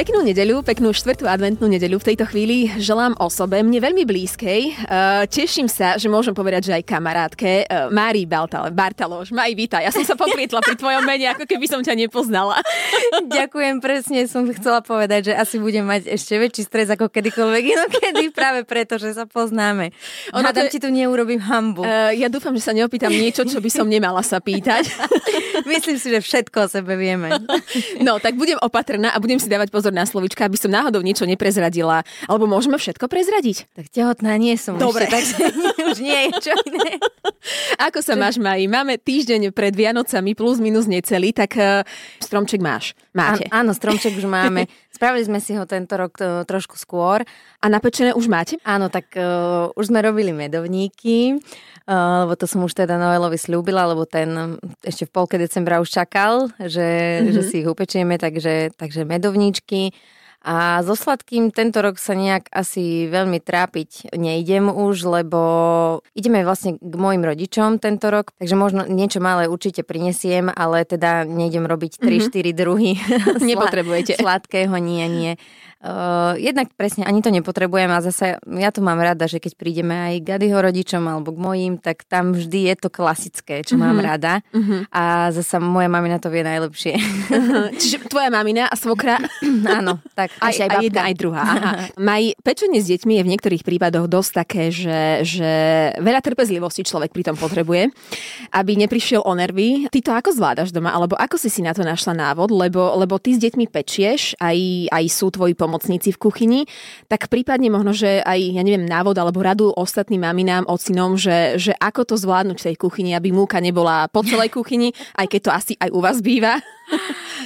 Peknú nedeľu, peknú štvrtú adventnú nedeľu v tejto chvíli želám osobe, mne veľmi blízkej. Uh, teším sa, že môžem povedať, že aj kamarátke uh, Márii Bartal, Bartaloš. Maj, vítaj. Ja som sa poprietla pri tvojom mene, ako keby som ťa nepoznala. Ďakujem, presne som chcela povedať, že asi budem mať ešte väčší stres ako kedykoľvek inokedy, práve preto, že sa poznáme. Ono Hádam, je... ti tu neurobím hambu. Uh, ja dúfam, že sa neopýtam niečo, čo by som nemala sa pýtať. Myslím si, že všetko o sebe vieme. No, tak budem opatrná a budem si dávať pozor na slovička, aby som náhodou niečo neprezradila. Alebo môžeme všetko prezradiť? Tak tehotná nie som Dobre. ešte, tak už nie je čo iné. Ako sa máš, Maji? Máme týždeň pred Vianocami, plus minus necelý, tak uh, stromček máš. Máte. Á, áno, stromček už máme. Spravili sme si ho tento rok to, trošku skôr. A napečené už máte? Áno, tak uh, už sme robili medovníky, uh, lebo to som už teda Noelovi slúbila, lebo ten ešte v polke decembra už čakal, že, mm-hmm. že si ich upečieme, takže, takže medovníčky. A so sladkým tento rok sa nejak asi veľmi trápiť nejdem už, lebo ideme vlastne k mojim rodičom tento rok, takže možno niečo malé určite prinesiem, ale teda nejdem robiť 3-4 mm-hmm. druhy. Nepotrebujete. Sladkého, nie, nie. Uh, jednak presne ani to nepotrebujem a zase ja to mám rada, že keď prídeme aj k Gadyho rodičom alebo k mojim, tak tam vždy je to klasické, čo mm-hmm. mám rada uh-huh. a zase moja mamina to vie najlepšie. Uh-huh. Čiže tvoja mamina a svokra? Áno, tak aj, aj, aj jedna, aj druhá. Aha. Maj, pečenie s deťmi je v niektorých prípadoch dosť také, že, že veľa trpezlivosti človek pritom potrebuje, aby neprišiel o nervy. Ty to ako zvládaš doma, alebo ako si si na to našla návod, lebo, lebo ty s deťmi pečieš, aj, aj sú tvoji pom- pomocníci v kuchyni, tak prípadne možno, že aj, ja neviem, návod alebo radu ostatným maminám, ocinom, že, že ako to zvládnuť v tej kuchyni, aby múka nebola po celej kuchyni, aj keď to asi aj u vás býva.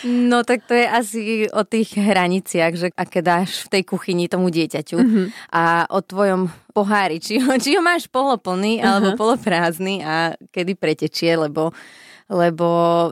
No tak to je asi o tých hraniciach, že aké dáš v tej kuchyni tomu dieťaťu mm-hmm. a o tvojom pohári, či ho, či ho máš poloplný uh-huh. alebo poloprázdny a kedy pretečie, lebo lebo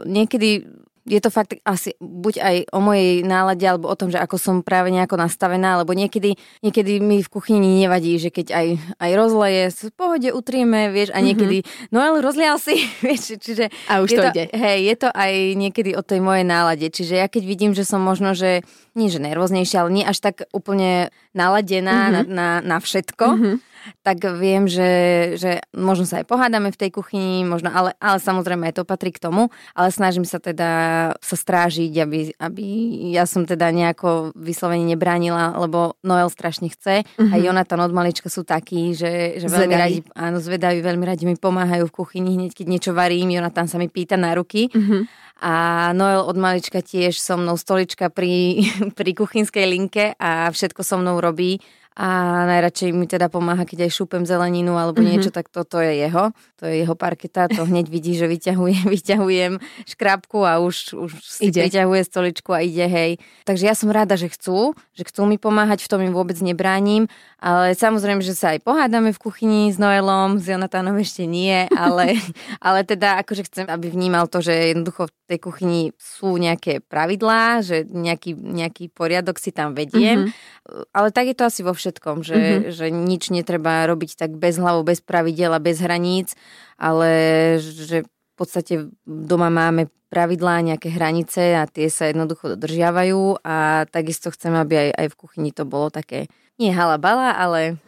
niekedy je to fakt asi buď aj o mojej nálade, alebo o tom, že ako som práve nejako nastavená, lebo niekedy, niekedy mi v kuchyni nevadí, že keď aj, aj rozleje, v pohode utrieme, vieš, a niekedy, mm-hmm. no ale rozlial si, vieš, čiže... A už je to, to ide. Hej, je to aj niekedy o tej mojej nálade, čiže ja keď vidím, že som možno, že nie že nervóznejšia, ale nie až tak úplne naladená mm-hmm. na, na, na všetko, mm-hmm tak viem, že, že možno sa aj pohádame v tej kuchyni, možno, ale, ale samozrejme aj to patrí k tomu, ale snažím sa teda sa strážiť, aby, aby ja som teda nejako vyslovene nebránila, lebo Noel strašne chce mm-hmm. a mhm. Jonathan od malička sú takí, že, že veľmi radi, áno, zvedaví, veľmi radi mi pomáhajú v kuchyni, hneď keď niečo varím, Jonathan sa mi pýta na ruky. Mm-hmm. A Noel od malička tiež so mnou stolička pri, pri kuchynskej linke a všetko so mnou robí a najradšej mi teda pomáha, keď aj šúpem zeleninu alebo mm-hmm. niečo, tak toto je jeho. To je jeho parketa, to hneď vidí, že vyťahujem, vyťahujem škrábku a už, už si ide. vyťahuje stoličku a ide, hej. Takže ja som rada, že chcú, že chcú mi pomáhať, v tom im vôbec nebránim, ale samozrejme, že sa aj pohádame v kuchyni s Noelom, s Jonatánom ešte nie, ale, ale teda akože chcem, aby vnímal to, že jednoducho v tej kuchyni sú nejaké pravidlá, že nejaký, nejaký poriadok si tam vediem, mm-hmm. ale tak je to asi vo všetkom, že, mm-hmm. že nič netreba robiť tak bez hlavu, bez pravidel a bez hraníc, ale že v podstate doma máme pravidlá, nejaké hranice a tie sa jednoducho dodržiavajú a takisto chcem, aby aj, aj v kuchyni to bolo také, nie halabala, ale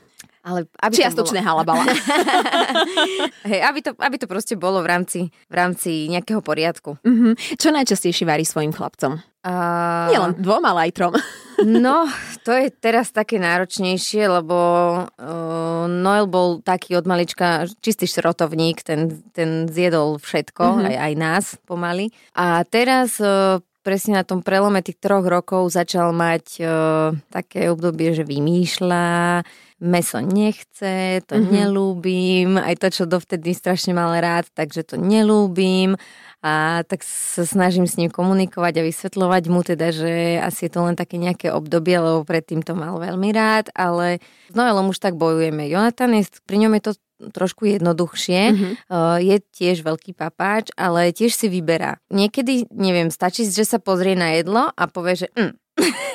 ale aby Čiastočné bolo... halabala. Hej, aby, to, aby to proste bolo v rámci, v rámci nejakého poriadku. Mm-hmm. Čo najčastejšie varí svojim chlapcom? Uh... Nie len dvom, ale aj trom. No, to je teraz také náročnejšie, lebo uh, Noel bol taký od malička čistý šrotovník, ten, ten zjedol všetko, mm-hmm. aj, aj nás pomaly. A teraz uh, presne na tom prelome tých troch rokov začal mať uh, také obdobie, že vymýšľa, meso nechce, to mm-hmm. nelúbim, aj to, čo dovtedy strašne mal rád, takže to nelúbim a tak sa snažím s ním komunikovať a vysvetľovať mu teda, že asi je to len také nejaké obdobie, lebo predtým to mal veľmi rád, ale s Noelom už tak bojujeme. Jonathan je, pri ňom je to trošku jednoduchšie. Mm-hmm. Uh, je tiež veľký papáč, ale tiež si vyberá. Niekedy, neviem, stačí, že sa pozrie na jedlo a povie, že mm,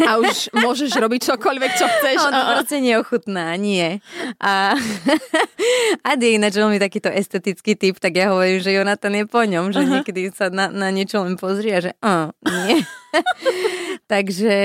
A už môžeš robiť čokoľvek, čo chceš. On to proste neochutná, nie. A Adi je ináč veľmi takýto estetický typ, tak ja hovorím, že Jonathan je po ňom, že uh-huh. niekedy sa na, na niečo len pozrie a že uh, nie. Takže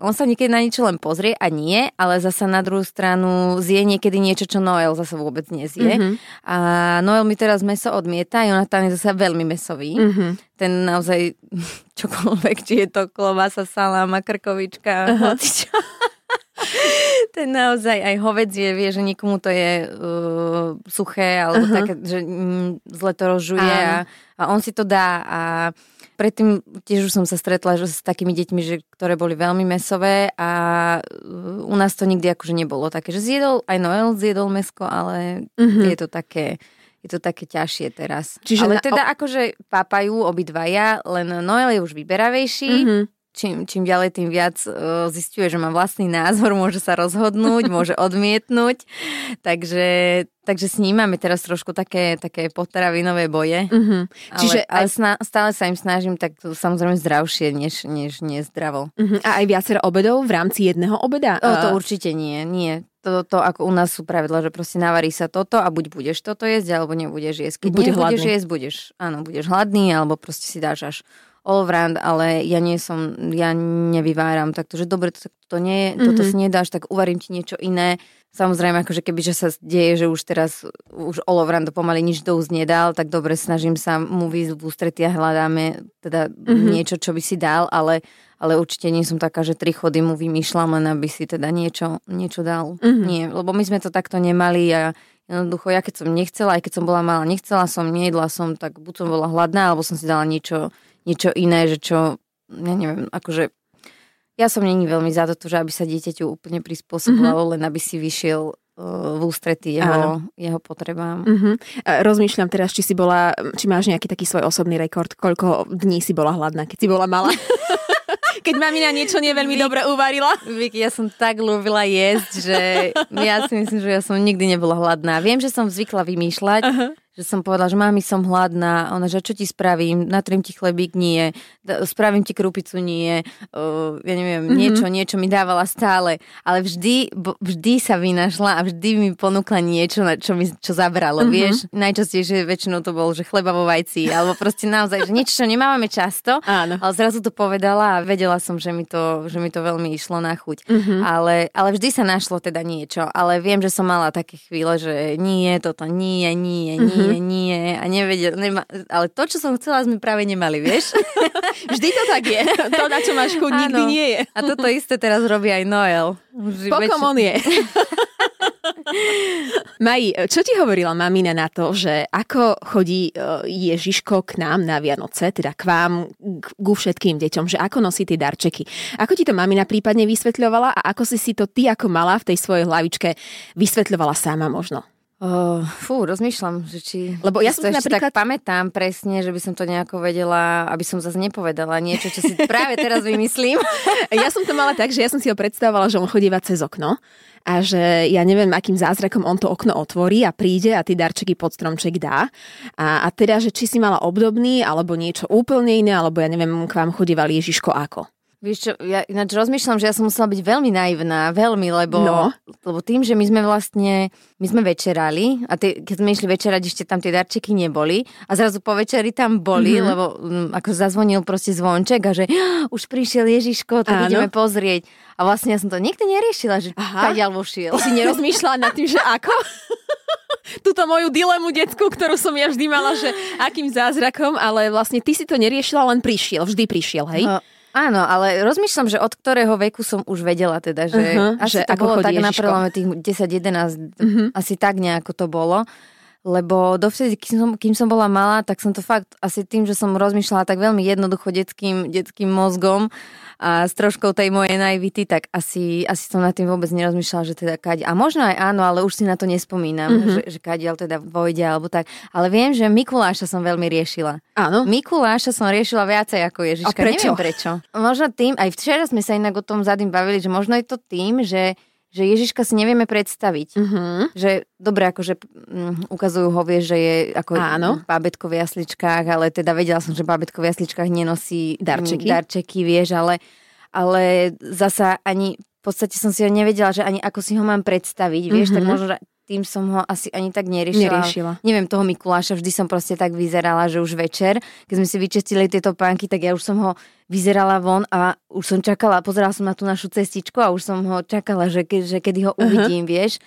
on sa niekedy na niečo len pozrie a nie, ale zasa na druhú stranu zje niekedy niečo, čo Noel zase vôbec nezie. Mm-hmm. A Noel mi teraz meso odmieta, Jonathan je zase veľmi mesový. Mm-hmm. Ten naozaj čokoľvek, či je to klobasa, saláma, krkovička, uh-huh. Ten naozaj aj hovedzie vie, že nikomu to je uh, suché alebo uh-huh. také, že mm, zle to rozžuje a, a on si to dá a Predtým tiež už som sa stretla že s takými deťmi, že, ktoré boli veľmi mesové a uh, u nás to nikdy akože nebolo také, že zjedol, aj Noel zjedol mesko, ale mm-hmm. je to také je to také ťažšie teraz. Čiže ale na, teda akože pápajú obidvaja, len Noel je už vyberavejší, mm-hmm čím, čím ďalej, tým viac uh, zistuje, že má vlastný názor, môže sa rozhodnúť, môže odmietnúť. Takže, takže s ním máme teraz trošku také, také potravinové boje. Mm-hmm. Ale, Čiže ale aj... stále sa im snažím tak samozrejme zdravšie, než, než nezdravo. Mm-hmm. A aj viacero obedov v rámci jedného obeda? To, to určite nie, nie. To, to ako u nás sú pravidla, že proste navarí sa toto a buď budeš toto jesť, alebo nebudeš jesť. Keď Bude nebudeš jesť, budeš, áno, budeš hladný, alebo proste si dáš až Allround, ale ja nie som, ja nevyváram takto, že dobre, to, to nie, mm-hmm. toto si nedáš, tak uvarím ti niečo iné. Samozrejme, akože keby že sa deje, že už teraz už Olovrando pomaly nič do úst nedal, tak dobre, snažím sa mu výsť v a hľadáme teda mm-hmm. niečo, čo by si dal, ale, ale určite nie som taká, že tri chody mu vymýšľam, len aby si teda niečo, niečo dal. Mm-hmm. Nie, lebo my sme to takto nemali a jednoducho ja keď som nechcela, aj keď som bola malá, nechcela som, nejedla som, tak buď som bola hladná, alebo som si dala niečo, niečo iné, že čo, ja neviem, akože ja som není veľmi za to, že aby sa dieťaťu úplne prispôsobovalo, mm-hmm. len aby si vyšiel uh, v ústretí jeho, jeho potrebám. Mm-hmm. Rozmýšľam teraz, či si bola, či máš nejaký taký svoj osobný rekord, koľko dní si bola hladná, keď si bola malá. keď mamina niečo neveľmi dobre uvarila. Vicky, ja som tak ľúbila jesť, že ja si myslím, že ja som nikdy nebola hladná. Viem, že som zvykla vymýšľať, uh-huh že som povedala, že mami, som hladná. Ona, že čo ti spravím? Natrím ti chlebík? Nie. Spravím ti krupicu? Nie. Uh, ja neviem, mm-hmm. niečo, niečo mi dávala stále. Ale vždy, vždy sa vynašla a vždy mi ponúkla niečo, čo mi čo zabralo, mm-hmm. vieš. Najčastejšie väčšinou to bol, že chleba vo vajci, alebo proste naozaj, že niečo, čo nemávame často, Áno. ale zrazu to povedala a vedela som, že mi to, že mi to veľmi išlo na chuť. Mm-hmm. Ale, ale vždy sa našlo teda niečo. Ale viem, že som mala také chvíle, že nie, toto nie, nie, nie. Mm-hmm nie, nie a nevedel, nema, ale to, čo som chcela, sme práve nemali, vieš? Vždy to tak je. To, na čo máš chuť, nikdy nie je. A toto isté teraz robí aj Noel. Pokom on je. Maji, čo ti hovorila mamina na to, že ako chodí e, Ježiško k nám na Vianoce, teda k vám, ku všetkým deťom, že ako nosí tie darčeky. Ako ti to mamina prípadne vysvetľovala a ako si si to ty ako malá v tej svojej hlavičke vysvetľovala sama možno? Uh, fú, rozmýšľam, že či... Lebo ja som to napríklad... tak pamätám presne, že by som to nejako vedela, aby som zase nepovedala niečo, čo si práve teraz vymyslím. ja som to mala tak, že ja som si ho predstavovala, že on chodíva cez okno a že ja neviem, akým zázrakom on to okno otvorí a príde a tie darčeky pod stromček dá. A, a teda, že či si mala obdobný, alebo niečo úplne iné, alebo ja neviem, k vám chodíval Ježiško ako. Vieš čo, ja ináč rozmýšľam, že ja som musela byť veľmi naivná, veľmi, lebo, no. lebo tým, že my sme vlastne, my sme večerali a tie, keď sme išli večerať, ešte tam tie darčeky neboli a zrazu po večeri tam boli, mm-hmm. lebo m, ako zazvonil proste zvonček a že už prišiel Ježiško, tak Áno. ideme pozrieť. A vlastne ja som to nikdy neriešila, že kadiaľ vošiel. Si nerozmýšľala nad tým, že ako? túto moju dilemu detskú, ktorú som ja vždy mala, že akým zázrakom, ale vlastne ty si to neriešila, len prišiel, vždy prišiel, hej? No, Áno, ale rozmýšľam, že od ktorého veku som už vedela teda, že uh-huh, asi že to bolo tak na prelome tých 10-11, uh-huh. asi tak nejako to bolo. Lebo dovtedy, kým som, kým som bola malá, tak som to fakt asi tým, že som rozmýšľala tak veľmi jednoducho detským, detským mozgom a s troškou tej mojej naivity, tak asi, asi som nad tým vôbec nerozmýšľala, že teda kadiaľ. A možno aj áno, ale už si na to nespomínam, mm-hmm. že, že kadiaľ teda vojde alebo tak. Ale viem, že Mikuláša som veľmi riešila. Áno. Mikuláša som riešila viacej ako Ježiška. A prečo? Neviem prečo. Možno tým, aj včera sme sa inak o tom zadým bavili, že možno je to tým, že že Ježiška si nevieme predstaviť. Uh-huh. Že dobre, akože um, ukazujú ho, vieš, že je ako Áno. bábetko v jasličkách, ale teda vedela som, že bábetko v jasličkách nenosí darčeky, darčeky vieš, ale ale zasa ani v podstate som si ho nevedela, že ani ako si ho mám predstaviť, vieš, mm-hmm. tak možno že tým som ho asi ani tak neriešila. Neriešila. Neviem, toho Mikuláša vždy som proste tak vyzerala, že už večer, keď sme si vyčistili tieto pánky, tak ja už som ho vyzerala von a už som čakala, pozerala som na tú našu cestičku a už som ho čakala, že, ke, že kedy ho uvidím, uh-huh. vieš.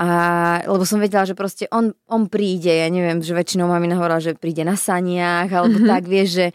A, lebo som vedela, že proste on, on príde, ja neviem, že väčšinou mamina hovorila, že príde na saniach, alebo uh-huh. tak, vieš, že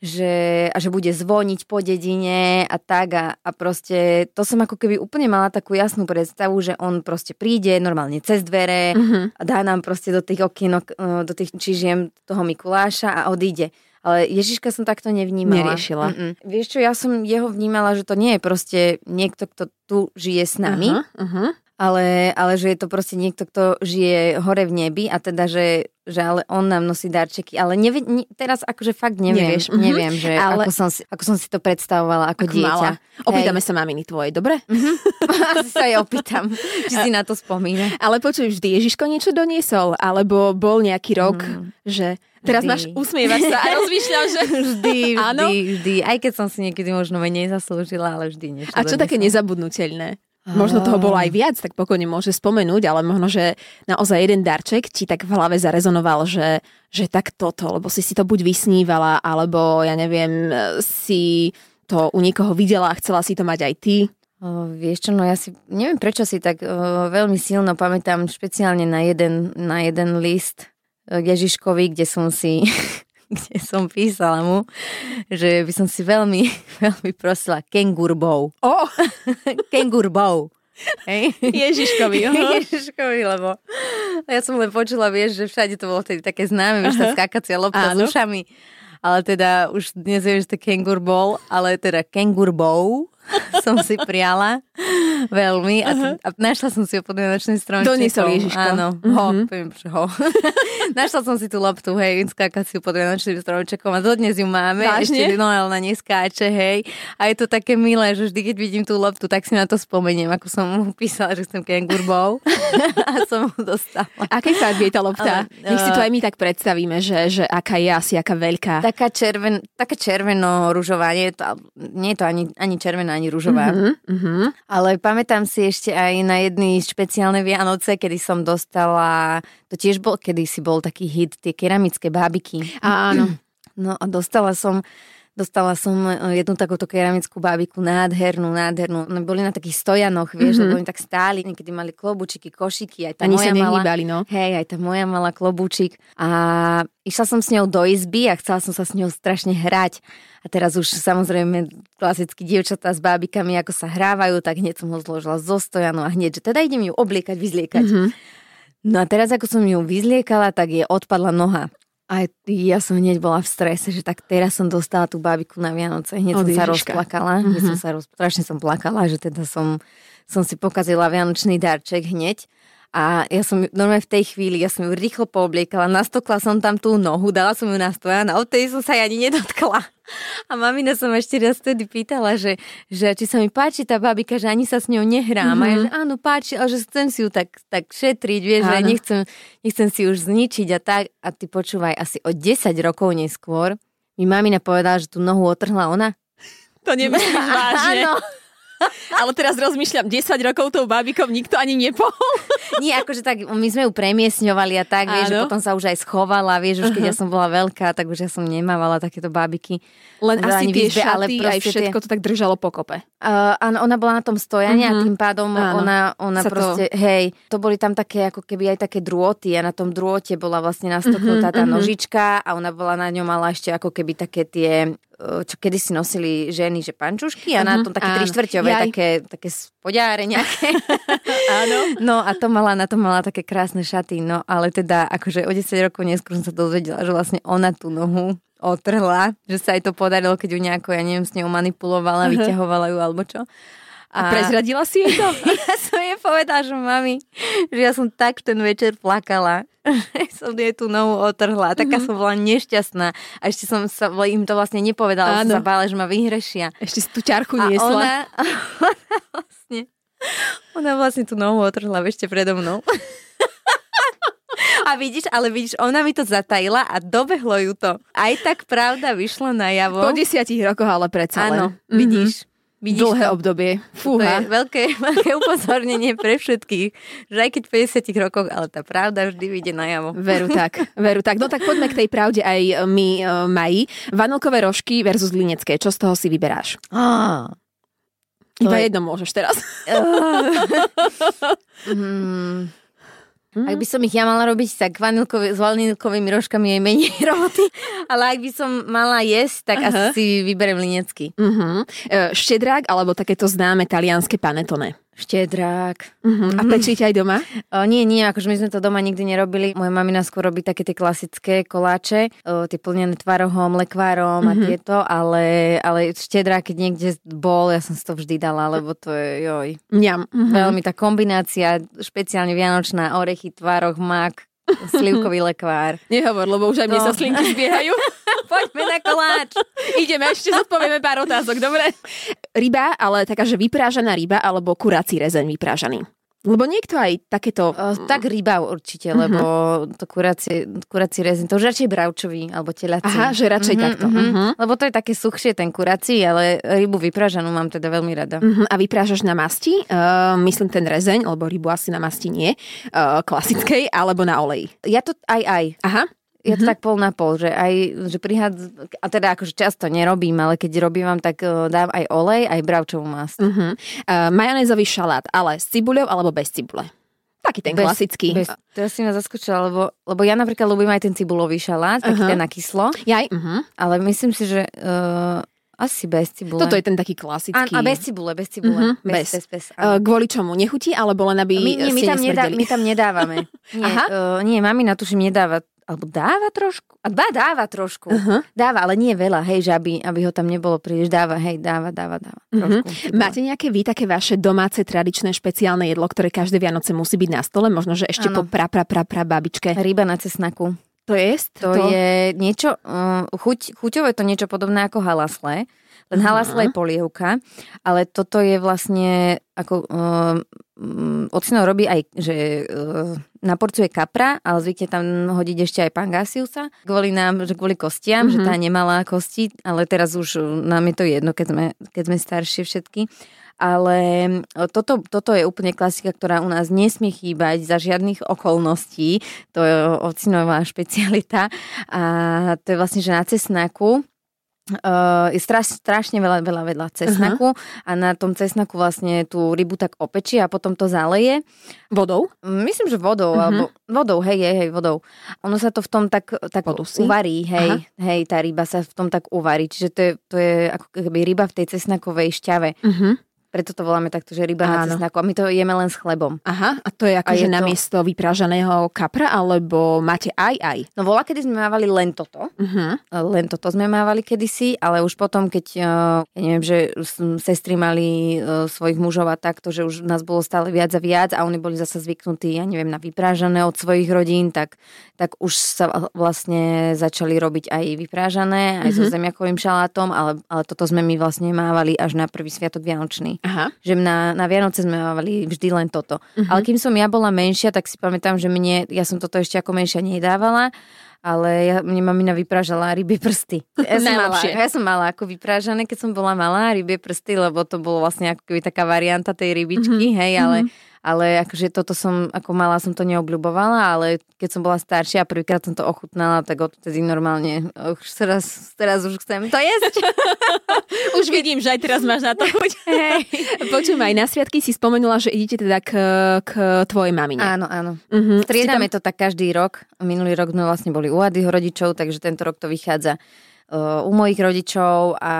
že, a že bude zvoniť po dedine a tak a, a proste to som ako keby úplne mala takú jasnú predstavu, že on proste príde normálne cez dvere uh-huh. a dá nám proste do tých okienok, e, do tých čižiem toho Mikuláša a odíde. Ale Ježiška som takto nevnímala. Neriešila. Mm-mm. Vieš čo, ja som jeho vnímala, že to nie je proste niekto, kto tu žije s nami, uh-huh, uh-huh ale, ale že je to proste niekto, kto žije hore v nebi a teda, že, že ale on nám nosí darčeky. Ale nevi, ne, teraz akože fakt neviem, Nevieš. Mhm. neviem, že ale... ako, som si, ako som si to predstavovala ako, ako dieťa. Mala. Opýtame sa maminy tvoje, dobre? Mhm. Asi sa jej opýtam, či si na to spomína. Ale počuj, vždy Ježiško niečo doniesol, alebo bol nejaký rok, mm. že Teraz vždy. máš, usmievaš sa a rozmýšľam, že... Vždy, vždy, vždy. Aj keď som si niekedy možno menej zaslúžila, ale vždy niečo. A čo také nezabudnutelné? Možno toho bolo aj viac, tak pokojne môže spomenúť, ale možno, že naozaj jeden darček ti tak v hlave zarezonoval, že, že tak toto, lebo si si to buď vysnívala, alebo ja neviem, si to u niekoho videla a chcela si to mať aj ty. O, vieš čo, no ja si neviem prečo si tak o, veľmi silno pamätám špeciálne na jeden, na jeden list Ježiškovi, kde som si kde som písala mu, že by som si veľmi, veľmi prosila kengurbou. Oh. kengurbou. Hej. Ježiškovi, Ježiškovi, lebo ja som len počula, vieš, že všade to bolo tedy také známe, vieš, tá skákacia lopta s ušami. Ale teda už dnes viem, že to kengur bol, ale teda kengurbou som si priala veľmi a, uh-huh. a našla som si ho pod vianočným stromčekom. Doniesol Ježiško. Áno, uh-huh. ho, poviem, že ho. našla som si tú loptu, hej, skákaciu pod vianočným stromčekom a dodnes ju máme. Vážne? Ešte Noel na nej skáče, hej. A je to také milé, že vždy, keď vidím tú loptu, tak si na to spomeniem, ako som mu písala, že chcem kengurbou a som mu dostala. Akej farby je tá lopta? Ale, Nech si to aj my tak predstavíme, že, že aká je asi, aká veľká. Taká, červen, taká červeno-ružová, nie je to, nie je to ani, ani červená, ani rúžová. Uh-huh, uh-huh. Ale pamätám si ešte aj na jedny špeciálne Vianoce, kedy som dostala, to tiež bol, kedy si bol taký hit, tie keramické bábiky. Áno. No a dostala som Dostala som e, jednu takúto keramickú bábiku, nádhernú, nádhernú. No, boli na takých stojanoch, vieš, mm-hmm. lebo oni tak stáli, niekedy mali klobúčiky, košiky, aj tá Ani moja sa mala, no. Hej, aj tá moja mala klobúčik. A išla som s ňou do izby a chcela som sa s ňou strašne hrať. A teraz už samozrejme klasicky dievčatá s bábikami, ako sa hrávajú, tak hneď som ho zložila zo stojanu a hneď, že teda idem ju obliekať, vyzliekať. Mm-hmm. No a teraz, ako som ju vyzliekala, tak je odpadla noha. A ja som hneď bola v strese, že tak teraz som dostala tú bábiku na Vianoce. Hneď Od som Ježiška. sa rozplakala. Hneď som sa roz... strašne som plakala, že teda som, som si pokazila Vianočný darček hneď. A ja som normálne v tej chvíli, ja som ju rýchlo poobliekala, nastokla som tam tú nohu, dala som ju na stojan a od tej som sa ani nedotkla. A mamina som ešte raz vtedy pýtala, že, že či sa mi páči tá babika, že ani sa s ňou nehrám. Mm-hmm. A ja, mhm. že áno, páči, ale že chcem si ju tak, tak šetriť, vieš, áno. že nechcem, nechcem si už zničiť a tak. A ty počúvaj, asi o 10 rokov neskôr mi mamina povedala, že tú nohu otrhla ona. To nemyslíš vážne? Áno. Ale teraz rozmýšľam, 10 rokov tou bábikou nikto ani nepohol. Nie, akože tak, my sme ju premiesňovali a tak, vieš, že potom sa už aj schovala, vieš, už keď uh-huh. ja som bola veľká, tak už ja som nemávala takéto bábiky. Len asi tie výzbe, šaty, ale aj všetko tie... to tak držalo pokope. Uh, áno, ona bola na tom stojane uh-huh. a mhm. tým pádom áno. ona, ona proste, to... hej, to boli tam také, ako keby aj také drôty a na tom drôte bola vlastne nastoknutá uh-huh, tá uh-huh. nožička a ona bola na ňom mala ešte ako keby také tie čo kedy si nosili ženy, že pančušky a uh-huh, na tom také tri štvrťové, také, také spodiare nejaké. áno. No a to mala, na to mala také krásne šaty, no ale teda akože o 10 rokov neskôr som sa dozvedela, že vlastne ona tú nohu otrhla, že sa aj to podarilo, keď ju nejako, ja neviem, s ňou manipulovala, uh-huh. vyťahovala ju alebo čo. A, a prezradila si jej to? ja som jej povedala, že mami, že ja som tak ten večer plakala, som jej tú nohu otrhla. Taká mm-hmm. som bola nešťastná. A ešte som sa im to vlastne nepovedala, som sa bála, že ma vyhrešia. Ešte si tú ťarchu niesla. A ona, vlastne, ona vlastne tú nohu otrhla ešte predo mnou. A vidíš, ale vidíš, ona mi to zatajila a dobehlo ju to. Aj tak pravda vyšla na javo. Po desiatich rokoch ale predsa Áno, vidíš. Vidíš Dlhé to? obdobie. To je Fúha. veľké, veľké upozornenie pre všetkých, že aj keď v 50 rokoch, ale tá pravda vždy vyjde najavo. Veru tak, veru tak. No tak poďme k tej pravde aj my, uh, Maji. Vanilkové rožky versus linecké. Čo z toho si vyberáš? Ah. Iba je- jedno môžeš teraz. Hmm. Ak by som ich ja mala robiť, tak vanilkové, s vanilkovými rožkami je menej roboty, ale ak by som mala jesť, tak Aha. asi si vyberem linecky. Uh-huh. Štedrák alebo takéto známe talianské panetone. Štedrák. Uh-huh. A pečíte aj doma? O, nie, nie, akože my sme to doma nikdy nerobili. Moja mamina skôr robí také tie klasické koláče, o, tie plnené tvarohom, lekvárom a tieto, ale, ale štedrá, keď niekde bol, ja som si to vždy dala, lebo to je, joj, Mňam. Uh-huh. veľmi tá kombinácia, špeciálne vianočná, orechy, tvaroch, mak, slivkový lekvár. Nehovor, lebo už aj mne No. sa slinky zbiehajú. Poďme na koláč. Ideme, ešte zodpovieme pár otázok, dobre? Ryba, ale taká, že vyprážaná ryba alebo kurací rezeň vyprážaný. Lebo niekto aj takéto... O, tak ryba určite, lebo to kuracie, kurací rezin, to už radšej bravčový, alebo telací. Aha, že radšej takto. Mhm. Lebo to je také suchšie, ten kurací, ale rybu vypražanú mám teda veľmi rada. Uh-huh. A vyprážaš na masti, uh, myslím ten rezeň, lebo rybu asi na masti nie, uh, klasickej, alebo na oleji. Ja to aj, aj. Aha. Je to tak pol na pol, že aj, že prihádz, a teda akože často nerobím, ale keď robím, tak eh, dám aj olej, aj bravčovú mast. Uh-huh. Uh, majonézový šalát, ale s cibuľou alebo bez cibule. Taký ten Bez- klasický. Bez, to si ma zaskočila, lebo, lebo ja napríklad ľúbim aj ten cibulový šalát, taký Aha. ten na kyslo, Jaj, uh-huh. ale myslím si, že uh, asi bez cibule. Toto je ten taký a, klasický. a bez cibule, bez cibule. Mhm, bez. bez, bez, bez. Uh, kvôli čomu? Nechutí, alebo len aby my, nie, my, tam nedá, my tam nedávame. Nie, Aha. uh, nie, mamina tuším nedáva, alebo dáva trošku? A dá, dáva trošku. Aha. Dáva, ale nie veľa, hej, že aby, aby ho tam nebolo príliš. Dáva, hej, dáva, dáva, dáva. Trošku. cibule. Máte nejaké vy také vaše domáce tradičné špeciálne jedlo, ktoré každé Vianoce musí byť na stole? Možno, že ešte po Áno. pra, pra, pra, pra babičke. Ryba na cesnaku. To je? To, to je niečo, uh, chuť, chuťové to niečo podobné ako halasle, len halasle je polievka, ale toto je vlastne ako uh, ocino robí aj, že uh, na porciu je kapra, ale zvykne tam hodiť ešte aj pangasiusa, kvôli nám, že kvôli kostiam, Mhm. že tá nemala kosti, ale teraz už nám je to jedno, keď sme, keď sme staršie všetky. Ale toto, toto je úplne klasika, ktorá u nás nesmie chýbať za žiadnych okolností. To je ocinová špecialita. A to je vlastne, že na cesnaku Uh, je straš, strašne veľa, veľa, veľa cesnaku a na tom cesnaku vlastne tú rybu tak opečí a potom to zaleje. Vodou? Myslím, že vodou, Mhm. alebo vodou, hej, hej, hej, vodou. Ono sa to v tom tak, tak Podusí? uvarí, hej, hej, tá ryba sa v tom tak uvarí. Čiže to je, to je ako keby ryba v tej cesnakovej šťave. Uh-huh. Preto to voláme takto, že ryba na Áno. cesnaku. A my to jeme len s chlebom. Aha, a to je ako, A že je to- namiesto vypražaného kapra, alebo máte aj aj? No vola, kedy sme mávali len toto. Uh-huh. Len toto sme mávali kedysi, ale už potom, keď, eh, ja neviem, že sestry mali eh, svojich mužov a takto, že už nás bolo stále viac a viac a oni boli zase zvyknutí, ja neviem, na vyprážané od svojich rodín, tak, tak už sa vlastne začali robiť aj vyprážané, aj so zemiakovým šalátom, ale, ale toto sme my vlastne mávali až na prvý sviatok Vianočný. Aha. Že na, na Vianoce sme mávali vždy len toto. Ale kým som ja bola menšia, tak si pamätám, že mne, ja som toto ešte ako menšia nedávala, ale ja, mne mamina vypražala rybie prsty. Ja som, mala, ja som mala ako vyprážané, keď som bola malá, rybie prsty, lebo to bolo vlastne ako keby taká varianta tej rybičky, hej, ale, ale akože toto som, ako malá som to neobľubovala, ale keď som bola staršia a prvýkrát som to ochutnala, tak odtedy normálne, už teraz, teraz už chcem to jesť. Už vidím, že aj teraz máš na to chuť. Hej. Počujem, aj na sviatky si spomenula, že idete teda k, k tvojej mamine. Áno, áno. Uh-huh. Striedame to tak každý rok. Minulý rok sme vlastne boli u Adyho rodičov, takže tento rok to vychádza uh, u mojich rodičov a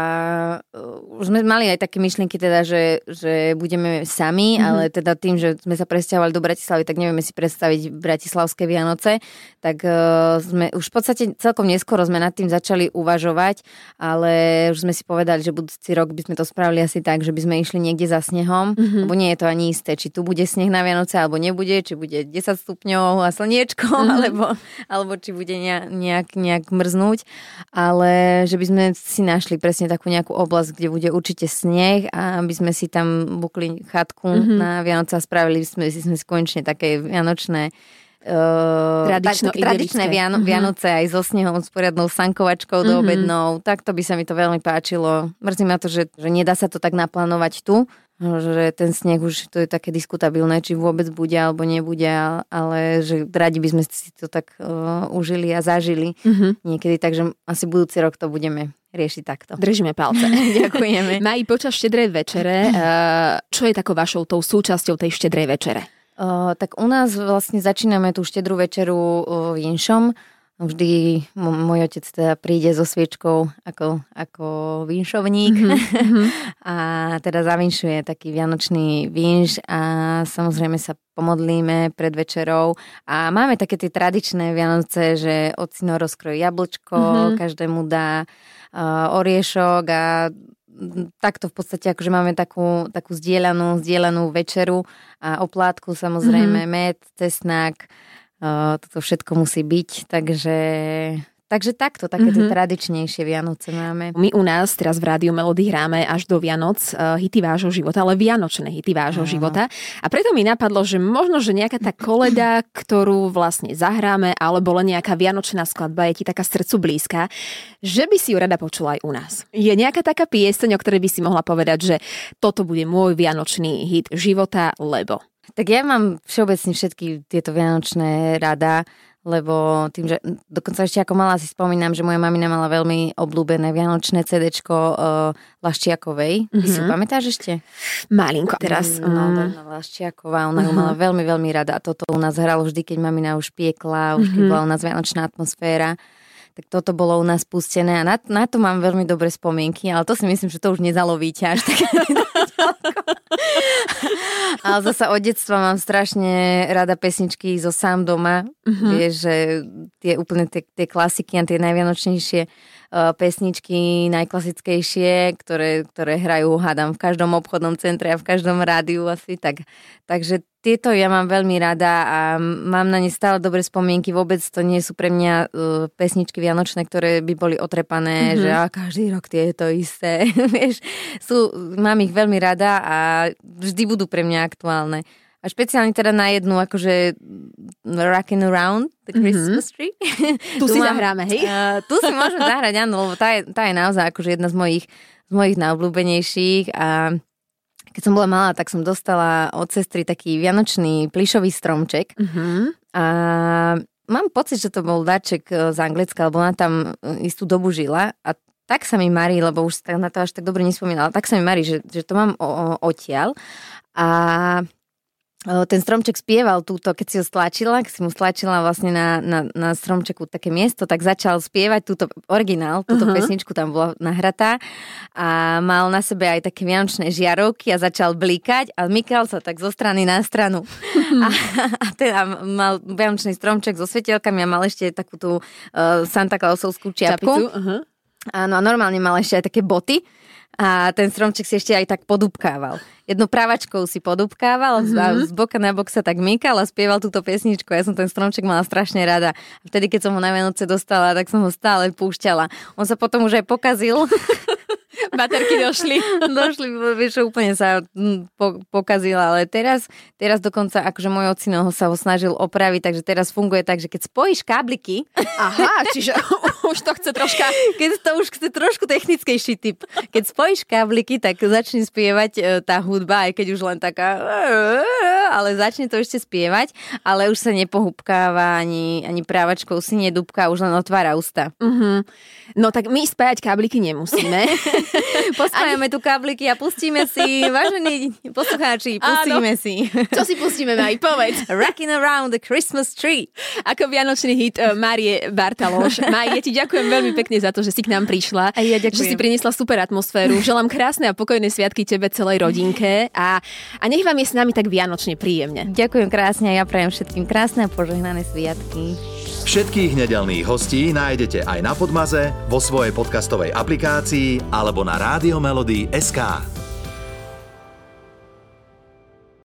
uh, už sme mali aj také myšlienky teda, že, že budeme sami, mm-hmm. ale teda tým, že sme sa presťahovali do Bratislavy, tak nevieme si predstaviť bratislavské Vianoce, tak uh, sme už v podstate celkom neskoro sme nad tým začali uvažovať, ale už sme si povedali, že budúci rok by sme to spravili asi tak, že by sme išli niekde za snehom, mm-hmm. lebo nie je to ani isté, či tu bude sneh na Vianoce alebo nebude, či bude 10 stupňov a slniečko, mm-hmm. alebo, alebo či bude nejak, nejak, mrznúť, ale že by sme si našli presne takú nejakú oblasť, kde bude určite sneh a aby sme si tam bukli chatku mm-hmm. na Vianoce a spravili sme si, sme konečne také vianočné Uh, Tradično tak, tak, tradičné. Viano- Mhm. Vianoce aj so snehom, s poriadnou sankovačkou do Mhm. obednou. Takto by sa mi to veľmi páčilo. Mrzí ma to, že, že nedá sa to tak naplánovať tu, že ten sneh už to je také diskutabilné, či vôbec bude alebo nebude, ale že radi by sme si to tak uh, užili a zažili Mhm. niekedy, takže asi budúci rok to budeme riešiť takto. Držíme palce. Ďakujeme. Maj, počas štedrej večere, uh, čo je takou vašou tou súčasťou tej štedrej večere? Uh, tak u nás vlastne začíname tú štedrú večeru uh, vinšom. Vždy m- môj otec teda príde so sviečkou ako, ako vinšovník Mhm. a teda zavinšuje taký vianočný vinš a samozrejme sa pomodlíme pred večerou a máme také tie tradičné Vianoce, že ocino rozkrojí jablčko, Mhm. každému dá uh, oriešok a takto v podstate akože máme takú, takú zdieľanú, zdieľanú večeru a oplátku samozrejme, med, cesnak, toto všetko musí byť, takže, takže takto, také tie Mhm. tradičnejšie Vianoce máme. My u nás teraz v Rádiu Melody hráme až do Vianoc uh, hity vášho života, ale vianočné hity vášho Áno. života. A preto mi napadlo, že možno, že nejaká tá koleda, ktorú vlastne zahráme, alebo len nejaká vianočná skladba je ti taká srdcu blízka, že by si ju rada počula aj u nás. Je nejaká taká pieseň, o ktorej by si mohla povedať, že toto bude môj vianočný hit života, lebo... Tak ja mám všeobecne všetky tieto Vianočné rada, lebo tým, že dokonca ešte ako malá si spomínam, že moja mamina mala veľmi obľúbené Vianočné CDčko uh, Laščiakovej. Ty si ju Mhm. pamätáš ešte? Malinko teraz. No, Laščiaková, ona ju mala veľmi, veľmi rada a toto u nás hralo vždy, keď mamina už piekla, už keď Mhm. bola u nás Vianočná atmosféra. Tak toto bolo u nás pustené a na, na to mám veľmi dobré spomienky, ale to si myslím, že to už nezalovíte až tak Ale zasa od detstva mám strašne rada pesničky zo sám doma. Mhm. Vieš, že tie úplne tie, tie klasiky a tie najvianočnejšie pesničky, najklasickejšie, ktoré, ktoré hrajú, hádam, v každom obchodnom centre a v každom rádiu asi. Tak, takže tieto ja mám veľmi rada a mám na ne stále dobré spomienky. Vôbec to nie sú pre mňa uh, pesničky vianočné, ktoré by boli otrepané, Mhm. že a každý rok tie je to isté. Vieš, sú, mám ich veľmi rada a vždy budú pre mňa aktuálne. A špeciálne teda na jednu, akože Rockin' Around the Christmas Tree. Tu si mám- zahráme, hej? Uh, tu si môžem zahrať, áno, lebo tá je, tá je naozaj akože jedna z mojich, z mojich najobľúbenejších a keď som bola malá, tak som dostala od sestry taký vianočný plišový stromček Mhm. a mám pocit, že to bol dáček e, z Anglicka, lebo ona tam e, istú dobu žila a tak sa mi marí, lebo už na to až tak dobre nespomínala, tak sa mi marí, že, že to mám o, o, odtiaľ a ten stromček spieval túto, keď si ho stlačila, keď si mu stlačila vlastne na, na, na stromčeku také miesto, tak začal spievať túto originál, túto uh-huh. pesničku tam bola nahratá a mal na sebe aj také vianočné žiarovky a začal blikať a mykal sa tak zo strany na stranu. a, a teda mal vianočný stromček so svetelkami a mal ešte takú tú uh, Santa Clausovskú čiapku. Čapicu, aha. Áno, a normálne mal ešte aj také boty a ten stromček si ešte aj tak podúbkával. Jednou právačkou si podúbkával mm-hmm. a z boka na bok sa tak mykal a spieval túto pesničku. Ja som ten stromček mala strašne rada. A vtedy, keď som ho na Vianoce dostala, tak som ho stále púšťala. On sa potom už aj pokazil. Baterky došli. Došli, vieš, úplne sa mm, po, pokazil, ale teraz, teraz dokonca, akože môj ocino ho sa ho snažil opraviť, takže teraz funguje tak, že keď spojíš kábliky, Aha, čiže už to chce troška... keď to už chce trošku technickejší typ. Keď spojíš kábliky, tak začne spievať e, tá hudba, aj keď už len taká ale začne to ešte spievať, ale už sa nepohubkáva, ani, ani právačkou si nedúbka, už len otvára ústa. Uh-huh. No tak my spájať kábliky nemusíme. Pospájame tu kábliky a pustíme si, vážení poslucháči, pustíme si. Čo si pustíme, Maj? Povedz. Rocking around the Christmas tree. Ako vianočný hit uh, Márie Bartaloš. Maj, ja ti ďakujem veľmi pekne za to, že si k nám prišla. A ja ďakujem. Že si priniesla super atmosféru. Želám krásne a pokojné sviatky tebe celej rodinke a, a nech vám je s nami tak vianočne príjemne. Ďakujem krásne a ja prajem všetkým krásne a požehnané sviatky. Všetkých nedelných hostí nájdete aj na Podmaze, vo svojej podcastovej aplikácii alebo na SK.